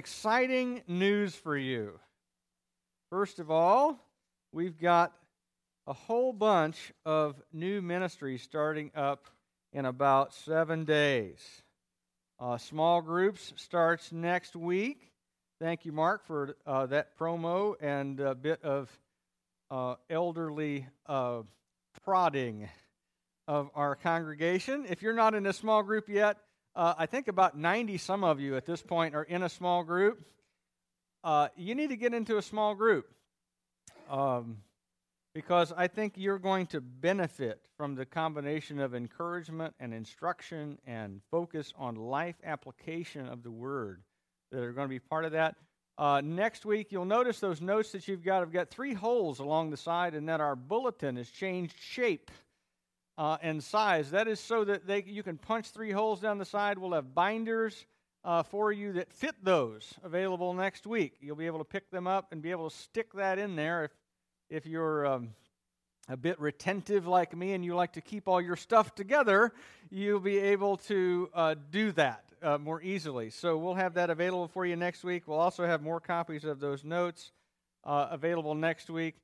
exciting news for you. First of all, we've got a whole bunch of new ministries starting up in about seven days. Uh, small groups starts next week. Thank you, Mark, for uh, that promo and a bit of uh, elderly uh, prodding of our congregation. If you're not in a small group yet, uh, I think about 90 some of you at this point are in a small group. Uh, you need to get into a small group um, because I think you're going to benefit from the combination of encouragement and instruction and focus on life application of the Word that are going to be part of that. Uh, next week, you'll notice those notes that you've got have got three holes along the side, and that our bulletin has changed shape uh, and size. That is so that they, you can punch three holes down the side. We'll have binders uh, for you that fit those available next week. You'll be able to pick them up and be able to stick that in there if, if you're um, a bit retentive like me and you like to keep all your stuff together. You'll be able to uh, do that. Uh, more easily. So we'll have that available for you next week. We'll also have more copies of those notes uh, available next week,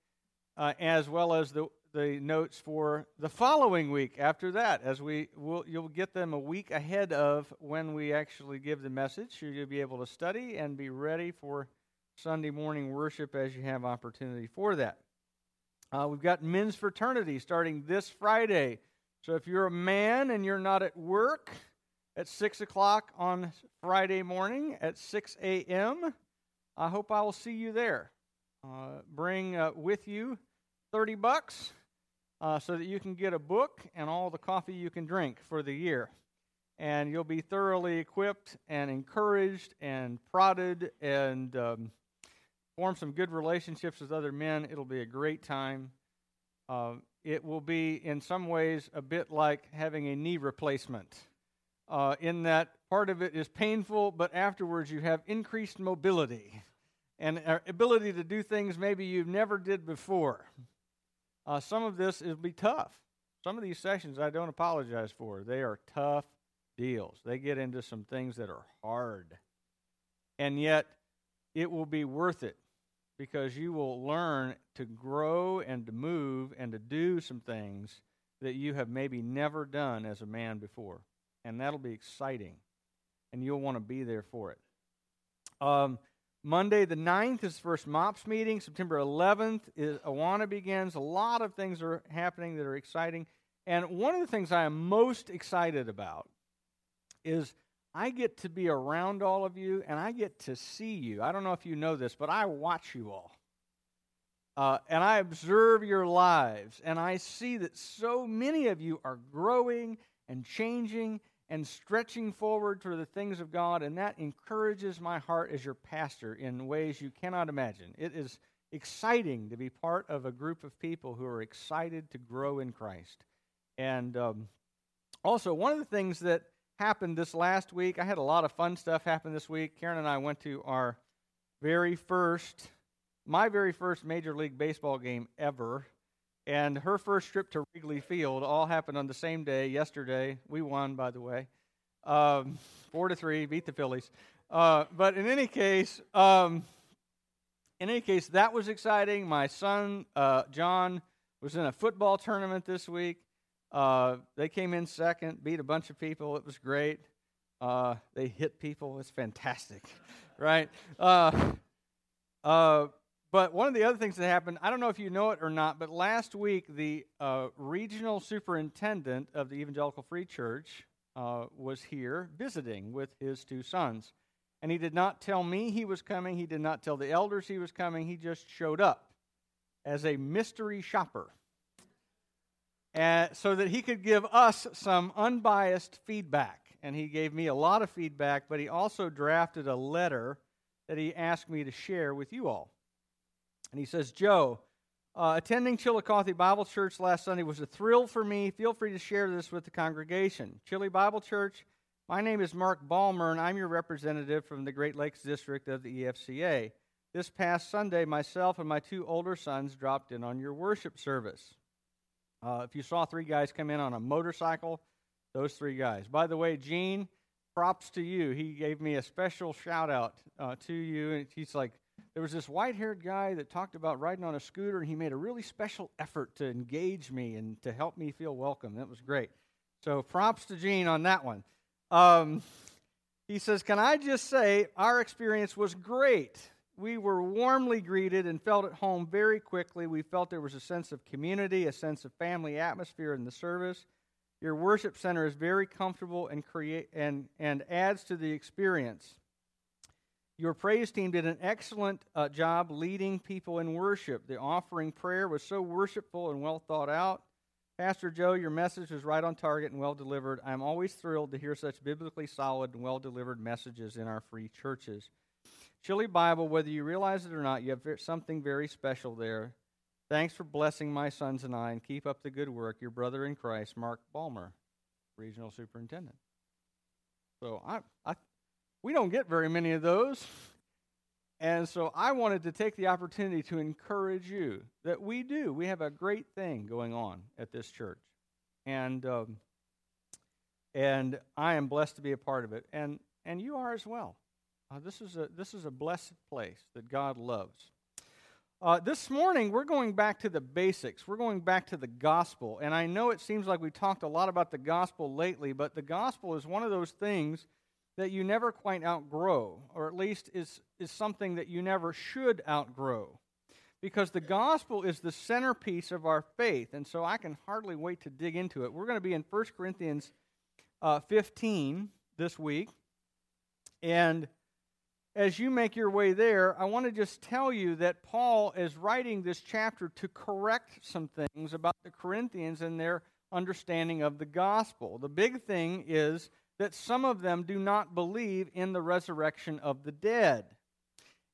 uh, as well as the the notes for the following week after that as we will you'll get them a week ahead of when we actually give the message. So you'll be able to study and be ready for sunday morning worship as you have opportunity for that. Uh, we've got men's fraternity starting this friday. So if you're a man and you're not at work at 6 o'clock on friday morning at 6 a.m i hope i will see you there. Uh, bring uh, with you 30 bucks uh, so that you can get a book and all the coffee you can drink for the year. And you'll be thoroughly equipped and encouraged and prodded and um, form some good relationships with other men. It'll be a great time. Uh, it will be, in some ways, a bit like having a knee replacement, uh, in that part of it is painful, but afterwards you have increased mobility and uh, ability to do things maybe you've never did before. Uh, some of this will be tough. Some of these sessions I don't apologize for. They are tough deals. They get into some things that are hard. And yet, it will be worth it because you will learn to grow and to move and to do some things that you have maybe never done as a man before. And that'll be exciting. And you'll want to be there for it. Um, Monday the 9th is the first MOPS meeting. September 11th is Awana begins. A lot of things are happening that are exciting. And one of the things I am most excited about is I get to be around all of you and I get to see you. I don't know if you know this, but I watch you all. Uh, and I observe your lives, and I see that so many of you are growing and changing and stretching forward for the things of God, and that encourages my heart as your pastor in ways you cannot imagine. It is exciting to be part of a group of people who are excited to grow in Christ. And um, also, one of the things that happened this last week, I had a lot of fun stuff happen this week. Karen and I went to our very first, my very first Major League Baseball game ever and her first trip to Wrigley Field all happened on the same day, yesterday. We won, by the way. Um, four to three, beat the Phillies. Uh, but in any case, um, in any case, that was exciting. My son, uh, John, was in a football tournament this week. Uh, they came in second, beat a bunch of people. It was great. Uh, they hit people. It's fantastic, right? Uh, uh, but one of the other things that happened, I don't know if you know it or not, but last week the uh, regional superintendent of the Evangelical Free Church uh, was here visiting with his two sons. And he did not tell me he was coming, he did not tell the elders he was coming, he just showed up as a mystery shopper. And so that he could give us some unbiased feedback. And he gave me a lot of feedback, but he also drafted a letter that he asked me to share with you all. And he says, Joe, uh, attending Chillicothe Bible Church last Sunday was a thrill for me. Feel free to share this with the congregation. Chile Bible Church, my name is Mark Balmer, and I'm your representative from the Great Lakes District of the EFCA. This past Sunday, myself and my two older sons dropped in on your worship service. Uh, if you saw three guys come in on a motorcycle, those three guys. By the way, Gene, props to you. He gave me a special shout out uh, to you. And he's like, there was this white haired guy that talked about riding on a scooter, and he made a really special effort to engage me and to help me feel welcome. That was great. So props to Gene on that one. Um, he says, Can I just say, our experience was great. We were warmly greeted and felt at home very quickly. We felt there was a sense of community, a sense of family atmosphere in the service. Your worship center is very comfortable and, create, and, and adds to the experience. Your praise team did an excellent uh, job leading people in worship. The offering prayer was so worshipful and well thought out. Pastor Joe, your message was right on target and well delivered. I'm always thrilled to hear such biblically solid and well delivered messages in our free churches. Chili Bible, whether you realize it or not, you have something very special there. Thanks for blessing my sons and I, and keep up the good work. Your brother in Christ, Mark Balmer, Regional Superintendent. So I, I, we don't get very many of those. And so I wanted to take the opportunity to encourage you that we do. We have a great thing going on at this church. And, um, and I am blessed to be a part of it. And, and you are as well. Uh, this, is a, this is a blessed place that God loves. Uh, this morning, we're going back to the basics. We're going back to the gospel. And I know it seems like we talked a lot about the gospel lately, but the gospel is one of those things that you never quite outgrow, or at least is, is something that you never should outgrow. Because the gospel is the centerpiece of our faith. And so I can hardly wait to dig into it. We're going to be in 1 Corinthians uh, 15 this week. And as you make your way there, I want to just tell you that Paul is writing this chapter to correct some things about the Corinthians and their understanding of the gospel. The big thing is that some of them do not believe in the resurrection of the dead.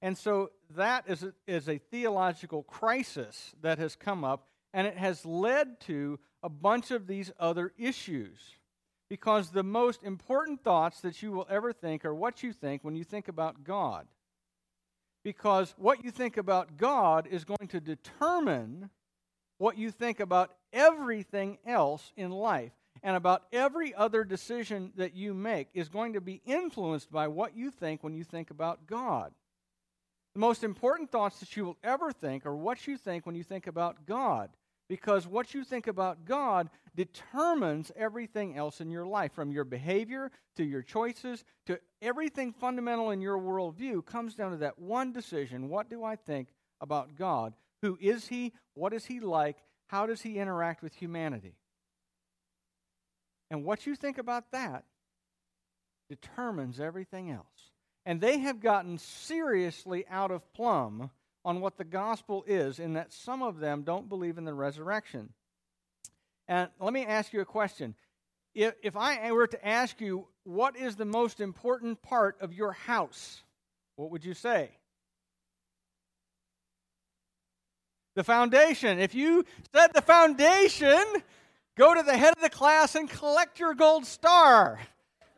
And so that is a, is a theological crisis that has come up, and it has led to a bunch of these other issues because the most important thoughts that you will ever think are what you think when you think about God. Because what you think about God is going to determine what you think about everything else in life. And about every other decision that you make is going to be influenced by what you think when you think about God. The most important thoughts that you will ever think are what you think when you think about God because what you think about God determines everything else in your life, from your behavior to your choices to everything fundamental in your worldview, comes down to that one decision What do I think about God? Who is He? What is He like? How does He interact with humanity? And what you think about that determines everything else. And they have gotten seriously out of plumb on what the gospel is, in that some of them don't believe in the resurrection. And let me ask you a question. If, if I were to ask you, what is the most important part of your house? What would you say? The foundation. If you said the foundation, go to the head of the class and collect your gold star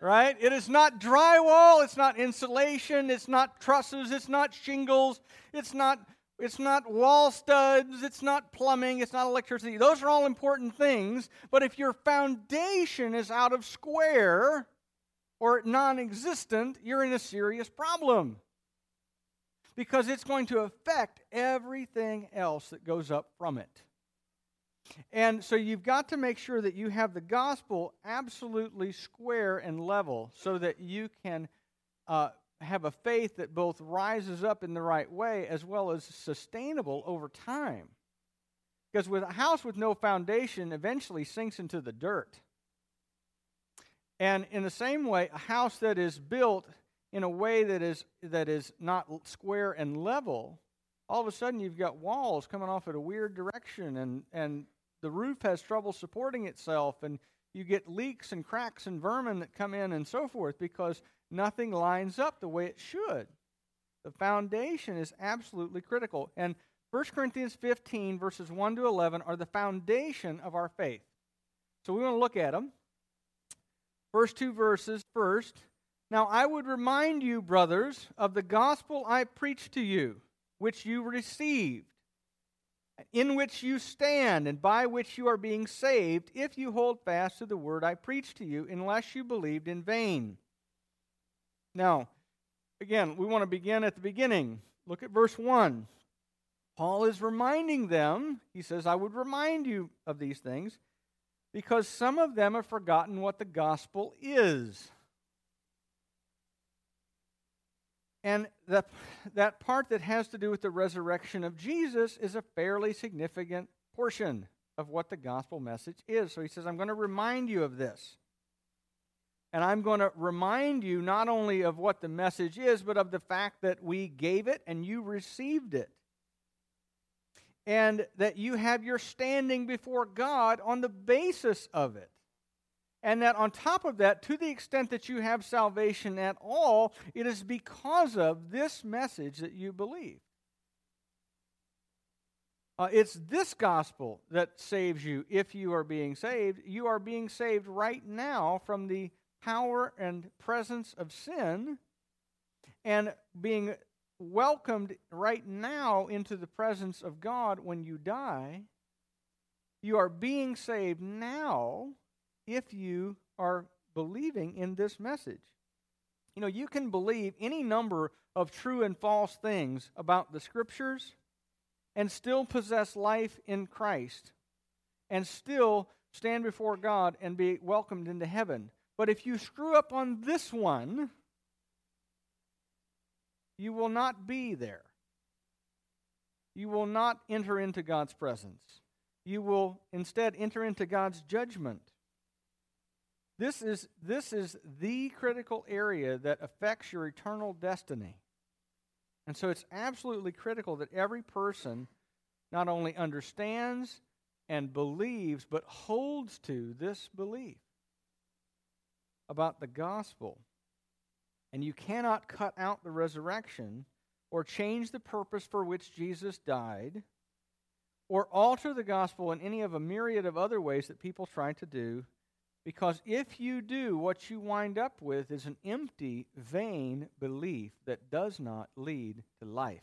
right? It is not drywall, it's not insulation, it's not trusses, it's not shingles, it's not it's not wall studs, it's not plumbing, it's not electricity. Those are all important things, but if your foundation is out of square or non-existent, you're in a serious problem. Because it's going to affect everything else that goes up from it. And so you've got to make sure that you have the gospel absolutely square and level so that you can uh, have a faith that both rises up in the right way as well as sustainable over time. Because with a house with no foundation eventually sinks into the dirt. And in the same way, a house that is built in a way that is, that is not square and level, all of a sudden you've got walls coming off at a weird direction and, and the roof has trouble supporting itself, and you get leaks and cracks and vermin that come in and so forth because nothing lines up the way it should. The foundation is absolutely critical. And 1 Corinthians 15, verses 1 to 11, are the foundation of our faith. So we want to look at them. First two verses first. Now I would remind you, brothers, of the gospel I preached to you, which you received in which you stand and by which you are being saved, if you hold fast to the word I preached to you, unless you believed in vain. Now, again, we want to begin at the beginning. Look at verse 1. Paul is reminding them, he says, I would remind you of these things because some of them have forgotten what the gospel is. And the, that part that has to do with the resurrection of Jesus is a fairly significant portion of what the gospel message is. So he says, I'm going to remind you of this. And I'm going to remind you not only of what the message is, but of the fact that we gave it and you received it. And that you have your standing before God on the basis of it. And that on top of that, to the extent that you have salvation at all, it is because of this message that you believe. Uh, it's this gospel that saves you if you are being saved. You are being saved right now from the power and presence of sin and being welcomed right now into the presence of God when you die. You are being saved now if you are believing in this message. You know, you can believe any number of true and false things about the scriptures and still possess life in Christ and still stand before God and be welcomed into heaven. But if you screw up on this one, you will not be there. You will not enter into God's presence. You will instead enter into God's judgment. This is, this is the critical area that affects your eternal destiny. And so it's absolutely critical that every person not only understands and believes, but holds to this belief about the gospel. And you cannot cut out the resurrection or change the purpose for which Jesus died or alter the gospel in any of a myriad of other ways that people try to do. Because if you do, what you wind up with is an empty, vain belief that does not lead to life.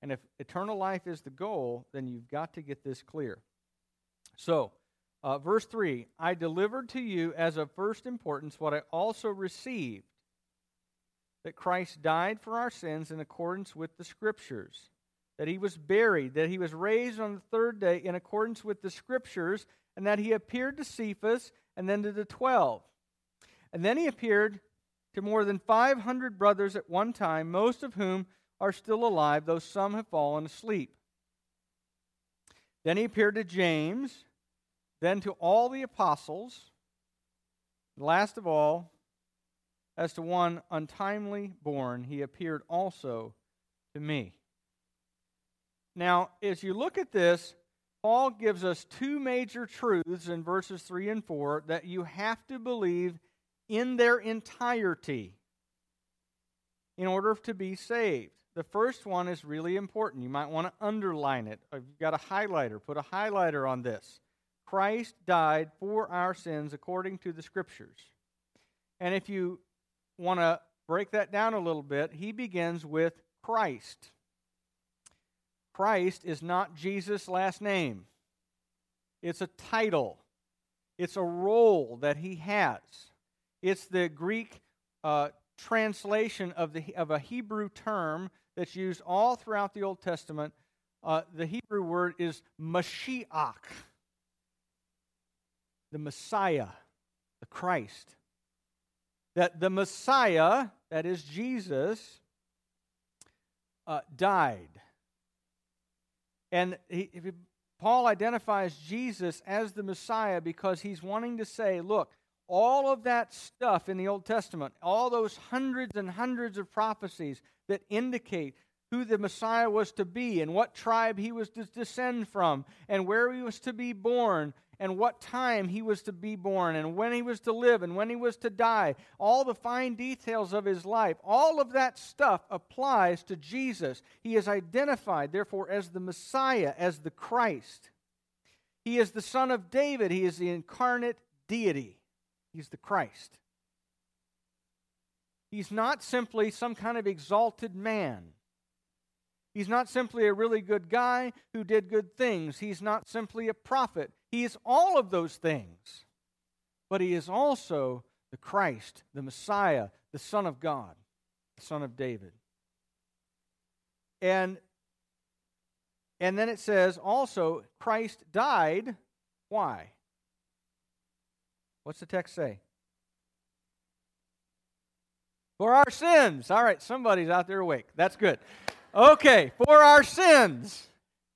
And if eternal life is the goal, then you've got to get this clear. So, uh, verse 3 I delivered to you as of first importance what I also received that Christ died for our sins in accordance with the Scriptures, that he was buried, that he was raised on the third day in accordance with the Scriptures, and that he appeared to Cephas and then to the twelve. And then he appeared to more than 500 brothers at one time, most of whom are still alive, though some have fallen asleep. Then he appeared to James then to all the apostles, and last of all, as to one untimely born, he appeared also to me. Now, as you look at this, Paul gives us two major truths in verses 3 and 4 that you have to believe in their entirety in order to be saved. The first one is really important. You might want to underline it. If you've got a highlighter, put a highlighter on this. Christ died for our sins according to the Scriptures. And if you want to break that down a little bit, he begins with Christ. Christ is not Jesus' last name, it's a title, it's a role that he has. It's the Greek uh, translation of, the, of a Hebrew term that's used all throughout the Old Testament. Uh, the Hebrew word is Mashiach the Messiah, the Christ. That the Messiah, that is Jesus, uh, died. And he, Paul identifies Jesus as the Messiah because he's wanting to say, look, all of that stuff in the Old Testament, all those hundreds and hundreds of prophecies that indicate who the Messiah was to be and what tribe he was to descend from and where he was to be born and what time he was to be born and when he was to live and when he was to die, all the fine details of his life, all of that stuff applies to Jesus. He is identified, therefore, as the Messiah, as the Christ. He is the Son of David, he is the incarnate deity, he's the Christ. He's not simply some kind of exalted man. He's not simply a really good guy who did good things. He's not simply a prophet. He is all of those things. But he is also the Christ, the Messiah, the Son of God, the Son of David. And and then it says also Christ died. Why? What's the text say? For our sins. All right, somebody's out there awake. That's good. Okay, for our sins.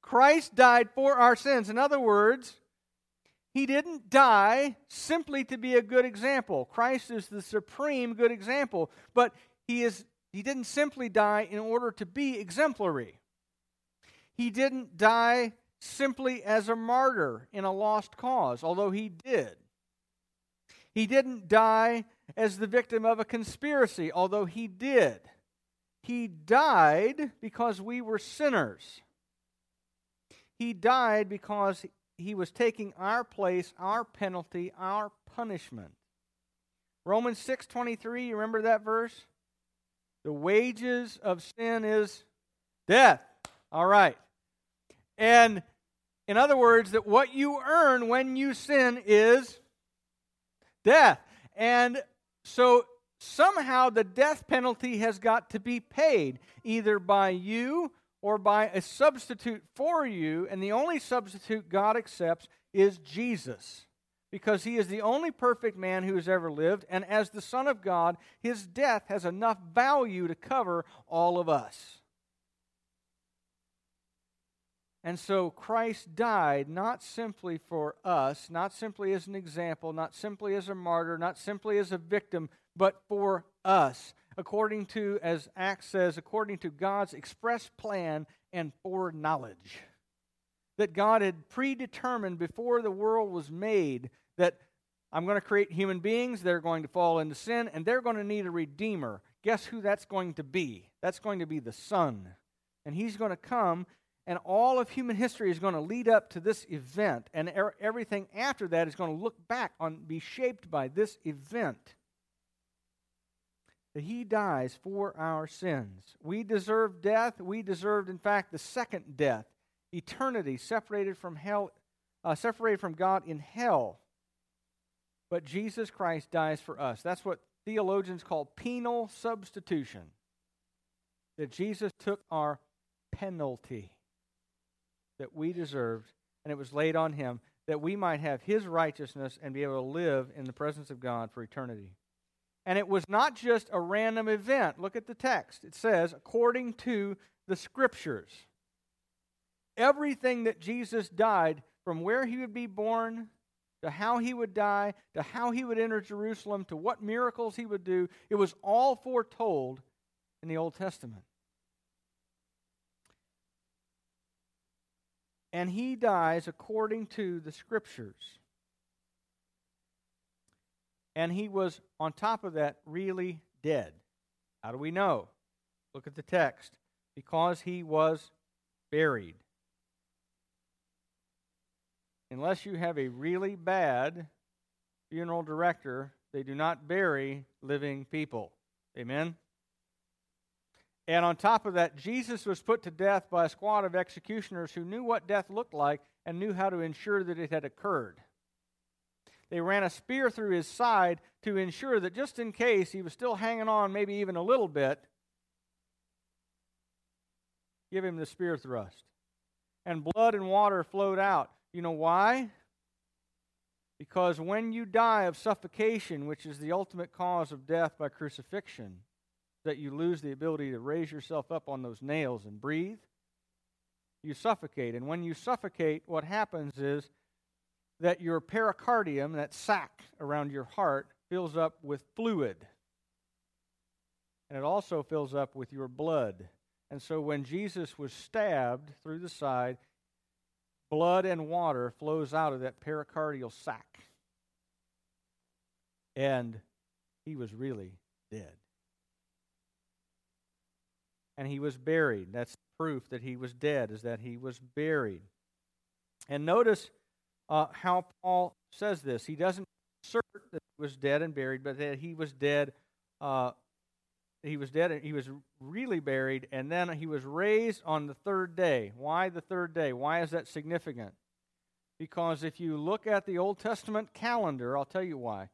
Christ died for our sins. In other words, he didn't die simply to be a good example. Christ is the supreme good example, but he is he didn't simply die in order to be exemplary. He didn't die simply as a martyr in a lost cause, although he did. He didn't die as the victim of a conspiracy, although he did. He died because we were sinners. He died because he was taking our place, our penalty, our punishment. Romans 6:23, you remember that verse? The wages of sin is death. All right. And in other words, that what you earn when you sin is death. And so somehow the death penalty has got to be paid either by you or by a substitute for you, and the only substitute God accepts is Jesus. Because he is the only perfect man who has ever lived, and as the Son of God, his death has enough value to cover all of us. And so Christ died not simply for us, not simply as an example, not simply as a martyr, not simply as a victim, but for us according to, as Acts says, according to God's express plan and foreknowledge. That God had predetermined before the world was made that I'm going to create human beings, they're going to fall into sin, and they're going to need a redeemer. Guess who that's going to be? That's going to be the Son. And He's going to come, and all of human history is going to lead up to this event, and er- everything after that is going to look back on, be shaped by this event that he dies for our sins. We deserve death. We deserved, in fact, the second death, eternity separated from hell, uh, separated from God in hell. But Jesus Christ dies for us. That's what theologians call penal substitution. That Jesus took our penalty that we deserved, and it was laid on him that we might have his righteousness and be able to live in the presence of God for eternity. And it was not just a random event. Look at the text. It says, according to the scriptures. Everything that Jesus died, from where he would be born, to how he would die, to how he would enter Jerusalem, to what miracles he would do, it was all foretold in the Old Testament. And he dies according to the scriptures. And he was, on top of that, really dead. How do we know? Look at the text. Because he was buried. Unless you have a really bad funeral director, they do not bury living people. Amen? And on top of that, Jesus was put to death by a squad of executioners who knew what death looked like and knew how to ensure that it had occurred they ran a spear through his side to ensure that just in case he was still hanging on, maybe even a little bit, give him the spear thrust. And blood and water flowed out. You know why? Because when you die of suffocation, which is the ultimate cause of death by crucifixion, that you lose the ability to raise yourself up on those nails and breathe, you suffocate. And when you suffocate, what happens is that your pericardium, that sac around your heart, fills up with fluid. And it also fills up with your blood. And so when Jesus was stabbed through the side, blood and water flows out of that pericardial sac. And he was really dead. And he was buried. That's proof that he was dead, is that he was buried. And notice uh, how Paul says this. He doesn't assert that he was dead and buried, but that he was dead. Uh, he was dead. And he was really buried, and then he was raised on the third day. Why the third day? Why is that significant? Because if you look at the Old Testament calendar, I'll tell you why.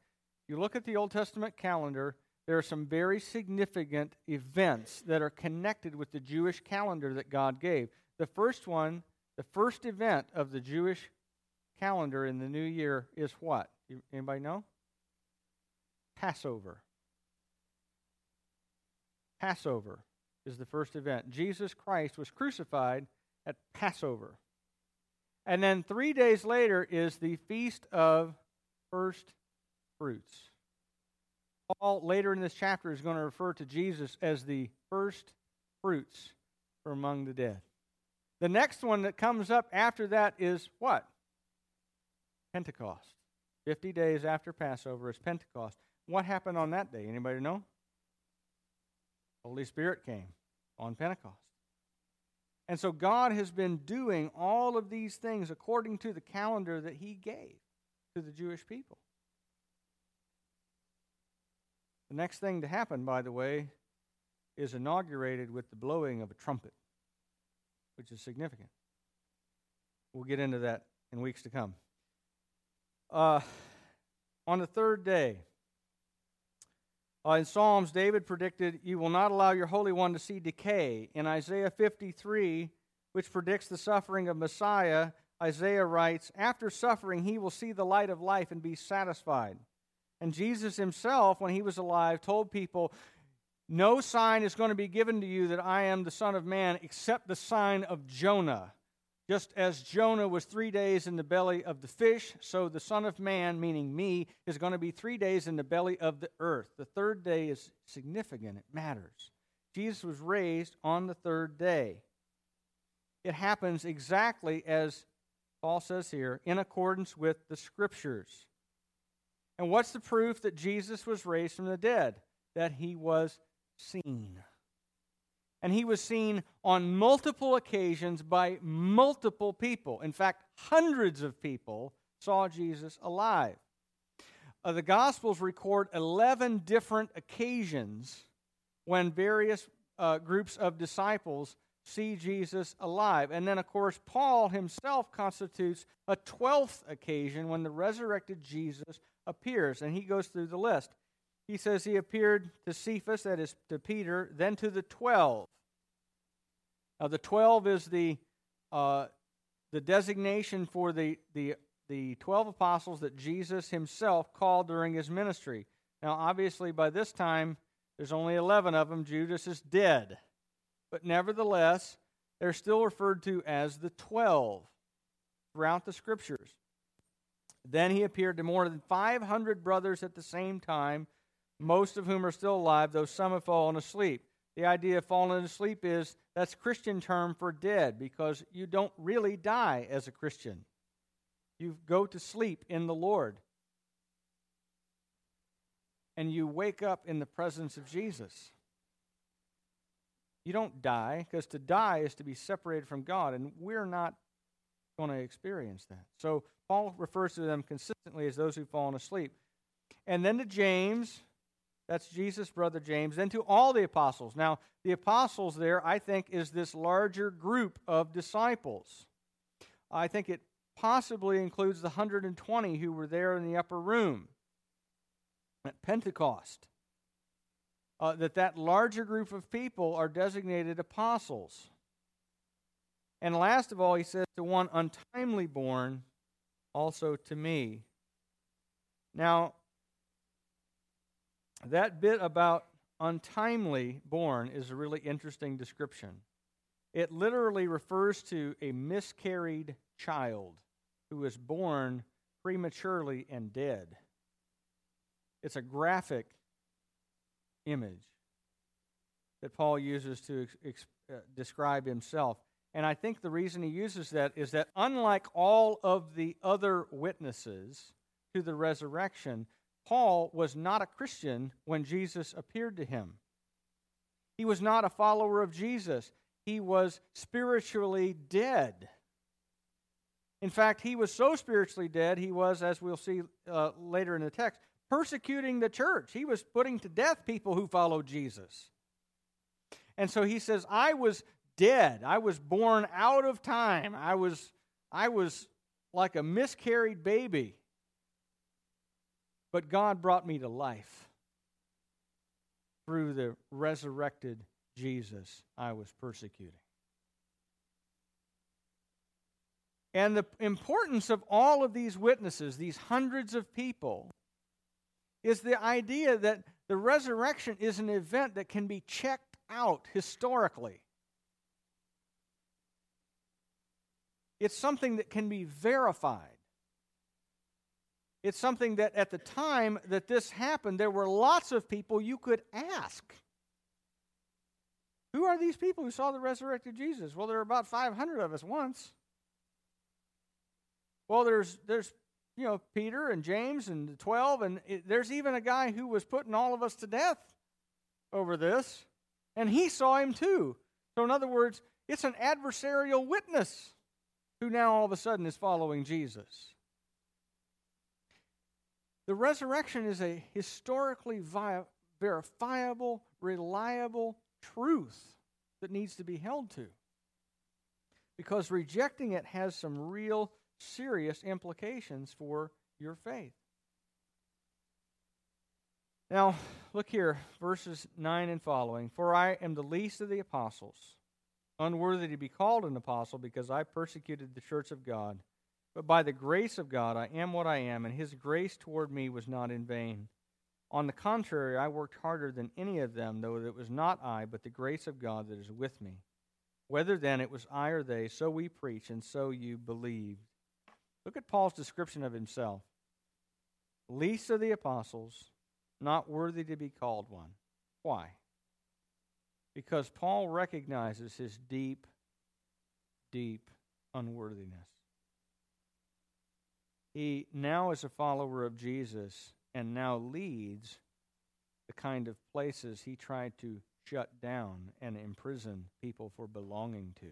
You look at the Old Testament calendar, there are some very significant events that are connected with the Jewish calendar that God gave. The first one, the first event of the Jewish calendar in the new year is what? Anybody know? Passover. Passover is the first event. Jesus Christ was crucified at Passover. And then three days later is the Feast of First Fruits. Paul, later in this chapter, is going to refer to Jesus as the first fruits from among the dead. The next one that comes up after that is what? Pentecost. 50 days after Passover is Pentecost. What happened on that day? Anybody know? Holy Spirit came on Pentecost. And so God has been doing all of these things according to the calendar that He gave to the Jewish people. The next thing to happen, by the way, is inaugurated with the blowing of a trumpet, which is significant. We'll get into that in weeks to come. Uh, on the third day, uh, in Psalms, David predicted, You will not allow your Holy One to see decay. In Isaiah 53, which predicts the suffering of Messiah, Isaiah writes, After suffering, he will see the light of life and be satisfied. And Jesus himself, when he was alive, told people, No sign is going to be given to you that I am the Son of Man except the sign of Jonah. Just as Jonah was three days in the belly of the fish, so the Son of Man, meaning me, is going to be three days in the belly of the earth. The third day is significant, it matters. Jesus was raised on the third day. It happens exactly as Paul says here, in accordance with the Scriptures. And what's the proof that Jesus was raised from the dead? That he was seen and he was seen on multiple occasions by multiple people. In fact, hundreds of people saw Jesus alive. Uh, the Gospels record 11 different occasions when various uh, groups of disciples see Jesus alive. And then, of course, Paul himself constitutes a 12th occasion when the resurrected Jesus appears, and he goes through the list. He says he appeared to Cephas, that is to Peter, then to the twelve. Now, the twelve is the uh, the designation for the, the the twelve apostles that Jesus himself called during his ministry. Now, obviously, by this time, there's only eleven of them. Judas is dead, but nevertheless, they're still referred to as the twelve throughout the scriptures. Then he appeared to more than 500 brothers at the same time most of whom are still alive, though some have fallen asleep. The idea of falling asleep is that's Christian term for dead because you don't really die as a Christian. You go to sleep in the Lord. And you wake up in the presence of Jesus. You don't die because to die is to be separated from God, and we're not going to experience that. So Paul refers to them consistently as those who've fallen asleep. And then to James, that's Jesus' brother James. Then to all the apostles. Now, the apostles there, I think, is this larger group of disciples. I think it possibly includes the 120 who were there in the upper room at Pentecost. Uh, that that larger group of people are designated apostles. And last of all, he says, to one untimely born, also to me. Now, that bit about untimely born is a really interesting description. It literally refers to a miscarried child who was born prematurely and dead. It's a graphic image that Paul uses to ex- uh, describe himself. And I think the reason he uses that is that unlike all of the other witnesses to the resurrection, Paul was not a Christian when Jesus appeared to him. He was not a follower of Jesus. He was spiritually dead. In fact, he was so spiritually dead, he was, as we'll see uh, later in the text, persecuting the church. He was putting to death people who followed Jesus. And so he says, I was dead. I was born out of time. I was, I was like a miscarried baby but God brought me to life. through the resurrected Jesus I was persecuting. And the importance of all of these witnesses, these hundreds of people, is the idea that the resurrection is an event that can be checked out historically. It's something that can be verified. It's something that at the time that this happened, there were lots of people you could ask. Who are these people who saw the resurrected Jesus? Well, there were about 500 of us once. Well, there's there's you know Peter and James and the 12 and it, there's even a guy who was putting all of us to death over this and he saw him too. So in other words, it's an adversarial witness who now all of a sudden is following Jesus. The resurrection is a historically vi- verifiable, reliable truth that needs to be held to. Because rejecting it has some real serious implications for your faith. Now, look here, verses 9 and following. For I am the least of the apostles, unworthy to be called an apostle because I persecuted the church of God. But by the grace of God, I am what I am, and his grace toward me was not in vain. On the contrary, I worked harder than any of them, though it was not I, but the grace of God that is with me. Whether then it was I or they, so we preach, and so you believed. Look at Paul's description of himself least of the apostles, not worthy to be called one. Why? Because Paul recognizes his deep, deep unworthiness. He now is a follower of Jesus and now leads the kind of places he tried to shut down and imprison people for belonging to.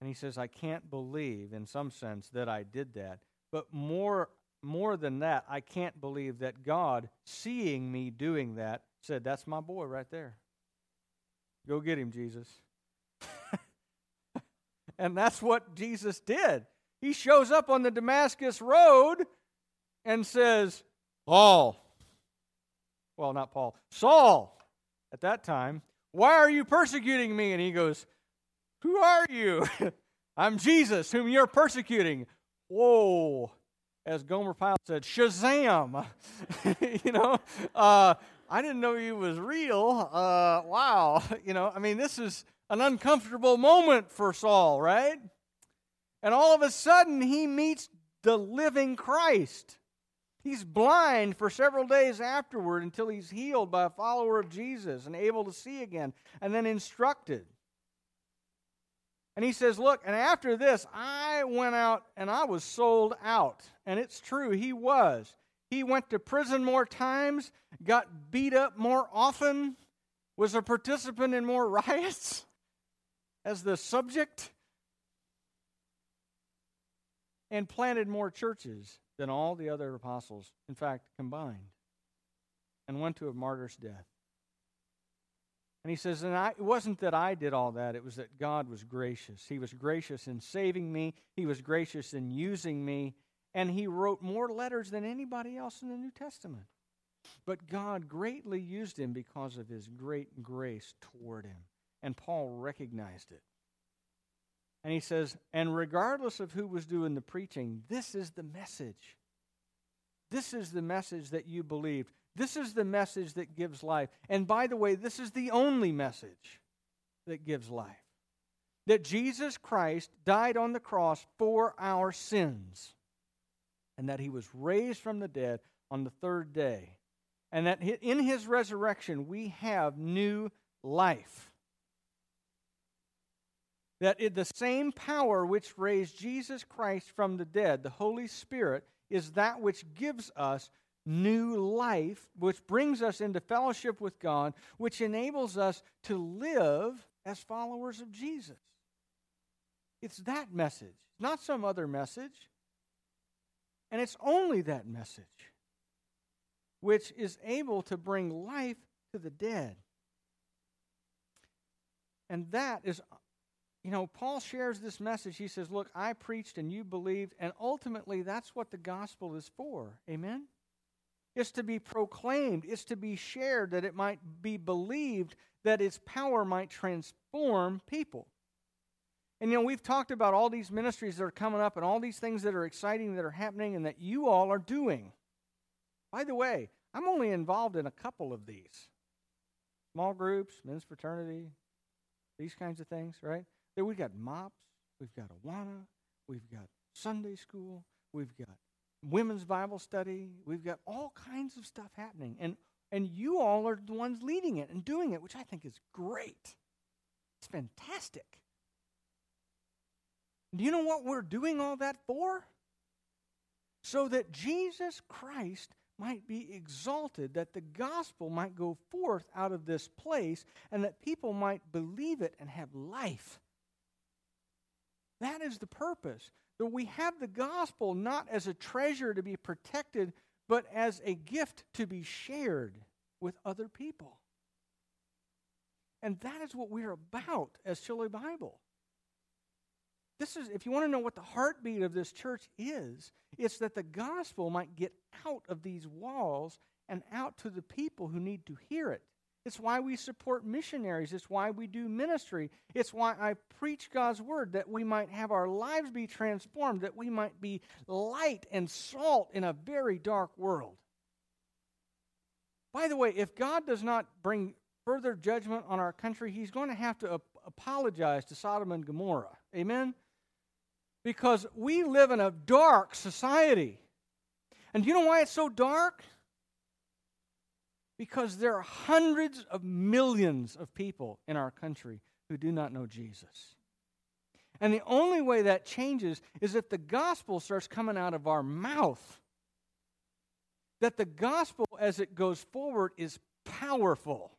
And he says, I can't believe, in some sense, that I did that. But more, more than that, I can't believe that God, seeing me doing that, said, That's my boy right there. Go get him, Jesus. and that's what Jesus did. He shows up on the Damascus Road and says, Paul, well, not Paul, Saul, at that time, why are you persecuting me? And he goes, Who are you? I'm Jesus, whom you're persecuting. Whoa. As Gomer Pyle said, Shazam. you know, uh, I didn't know he was real. Uh, wow. You know, I mean, this is an uncomfortable moment for Saul, right? And all of a sudden, he meets the living Christ. He's blind for several days afterward until he's healed by a follower of Jesus and able to see again, and then instructed. And he says, Look, and after this, I went out and I was sold out. And it's true, he was. He went to prison more times, got beat up more often, was a participant in more riots as the subject and planted more churches than all the other apostles, in fact, combined, and went to a martyr's death. And he says, and I, it wasn't that I did all that, it was that God was gracious. He was gracious in saving me, He was gracious in using me, and He wrote more letters than anybody else in the New Testament. But God greatly used him because of His great grace toward him. And Paul recognized it. And he says, and regardless of who was doing the preaching, this is the message. This is the message that you believed. This is the message that gives life. And by the way, this is the only message that gives life that Jesus Christ died on the cross for our sins, and that he was raised from the dead on the third day, and that in his resurrection we have new life that the same power which raised Jesus Christ from the dead, the Holy Spirit, is that which gives us new life, which brings us into fellowship with God, which enables us to live as followers of Jesus. It's that message, not some other message. And it's only that message which is able to bring life to the dead. And that is you know, Paul shares this message. He says, Look, I preached and you believed, and ultimately that's what the gospel is for. Amen? It's to be proclaimed, it's to be shared, that it might be believed, that its power might transform people. And you know, we've talked about all these ministries that are coming up and all these things that are exciting that are happening and that you all are doing. By the way, I'm only involved in a couple of these small groups, men's fraternity, these kinds of things, right? Then we've got MOPS, we've got Awana, we've got Sunday school, we've got women's Bible study, we've got all kinds of stuff happening. And, and you all are the ones leading it and doing it, which I think is great. It's fantastic. Do you know what we're doing all that for? So that Jesus Christ might be exalted, that the gospel might go forth out of this place, and that people might believe it and have life. That is the purpose. That we have the gospel not as a treasure to be protected, but as a gift to be shared with other people. And that is what we're about as Chile Bible. This is, if you want to know what the heartbeat of this church is, it's that the gospel might get out of these walls and out to the people who need to hear it. It's why we support missionaries. It's why we do ministry. It's why I preach God's word, that we might have our lives be transformed, that we might be light and salt in a very dark world. By the way, if God does not bring further judgment on our country, he's going to have to ap- apologize to Sodom and Gomorrah. Amen? because we live in a dark society. And do you know why it's so dark? Because there are hundreds of millions of people in our country who do not know Jesus. And the only way that changes is if the gospel starts coming out of our mouth. That the gospel, as it goes forward, is powerful.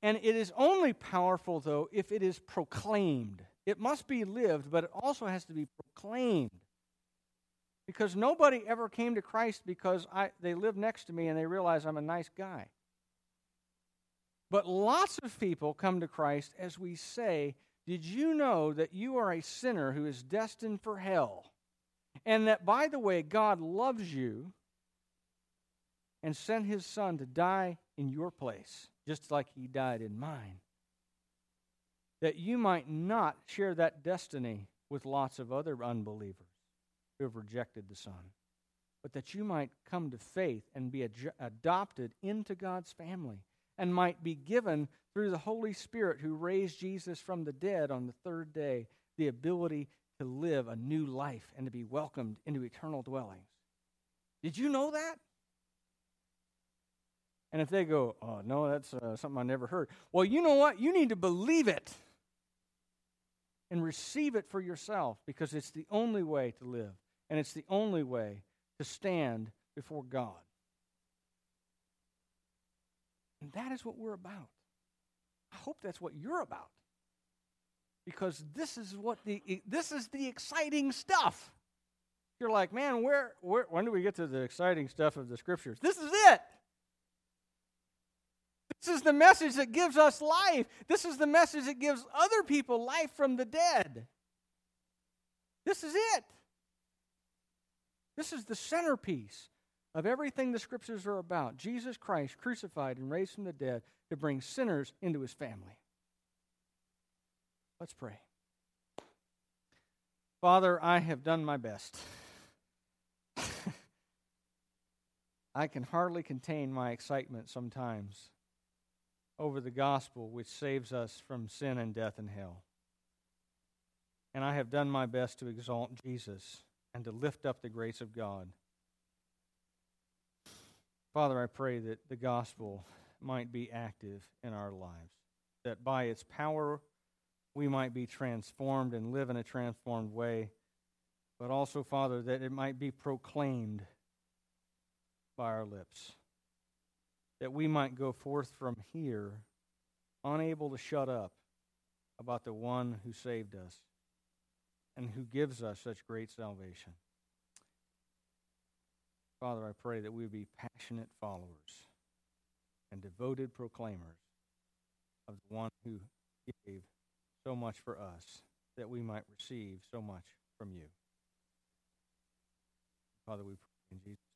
And it is only powerful, though, if it is proclaimed. It must be lived, but it also has to be proclaimed. Because nobody ever came to Christ because I, they live next to me and they realize I'm a nice guy. But lots of people come to Christ as we say, Did you know that you are a sinner who is destined for hell? And that, by the way, God loves you and sent his son to die in your place, just like he died in mine that you might not share that destiny with lots of other unbelievers who have rejected the Son, but that you might come to faith and be ad- adopted into God's family and might be given through the Holy Spirit who raised Jesus from the dead on the third day the ability to live a new life and to be welcomed into eternal dwellings. Did you know that? And if they go, oh, no, that's uh, something I never heard. Well, you know what? You need to believe it and receive it for yourself because it's the only way to live and it's the only way to stand before God. And that is what we're about. I hope that's what you're about. Because this is what the this is the exciting stuff. You're like, man, where, where when do we get to the exciting stuff of the scriptures? This is it. This is the message that gives us life. This is the message that gives other people life from the dead. This is it. This is the centerpiece of everything the scriptures are about Jesus Christ crucified and raised from the dead to bring sinners into his family. Let's pray. Father, I have done my best. I can hardly contain my excitement sometimes over the gospel which saves us from sin and death and hell. And I have done my best to exalt Jesus and to lift up the grace of God. Father, I pray that the gospel might be active in our lives, that by its power we might be transformed and live in a transformed way, but also, Father, that it might be proclaimed by our lips that we might go forth from here unable to shut up about the one who saved us and who gives us such great salvation. Father, I pray that we be passionate followers and devoted proclaimers of the one who gave so much for us that we might receive so much from you. Father, we pray In Jesus'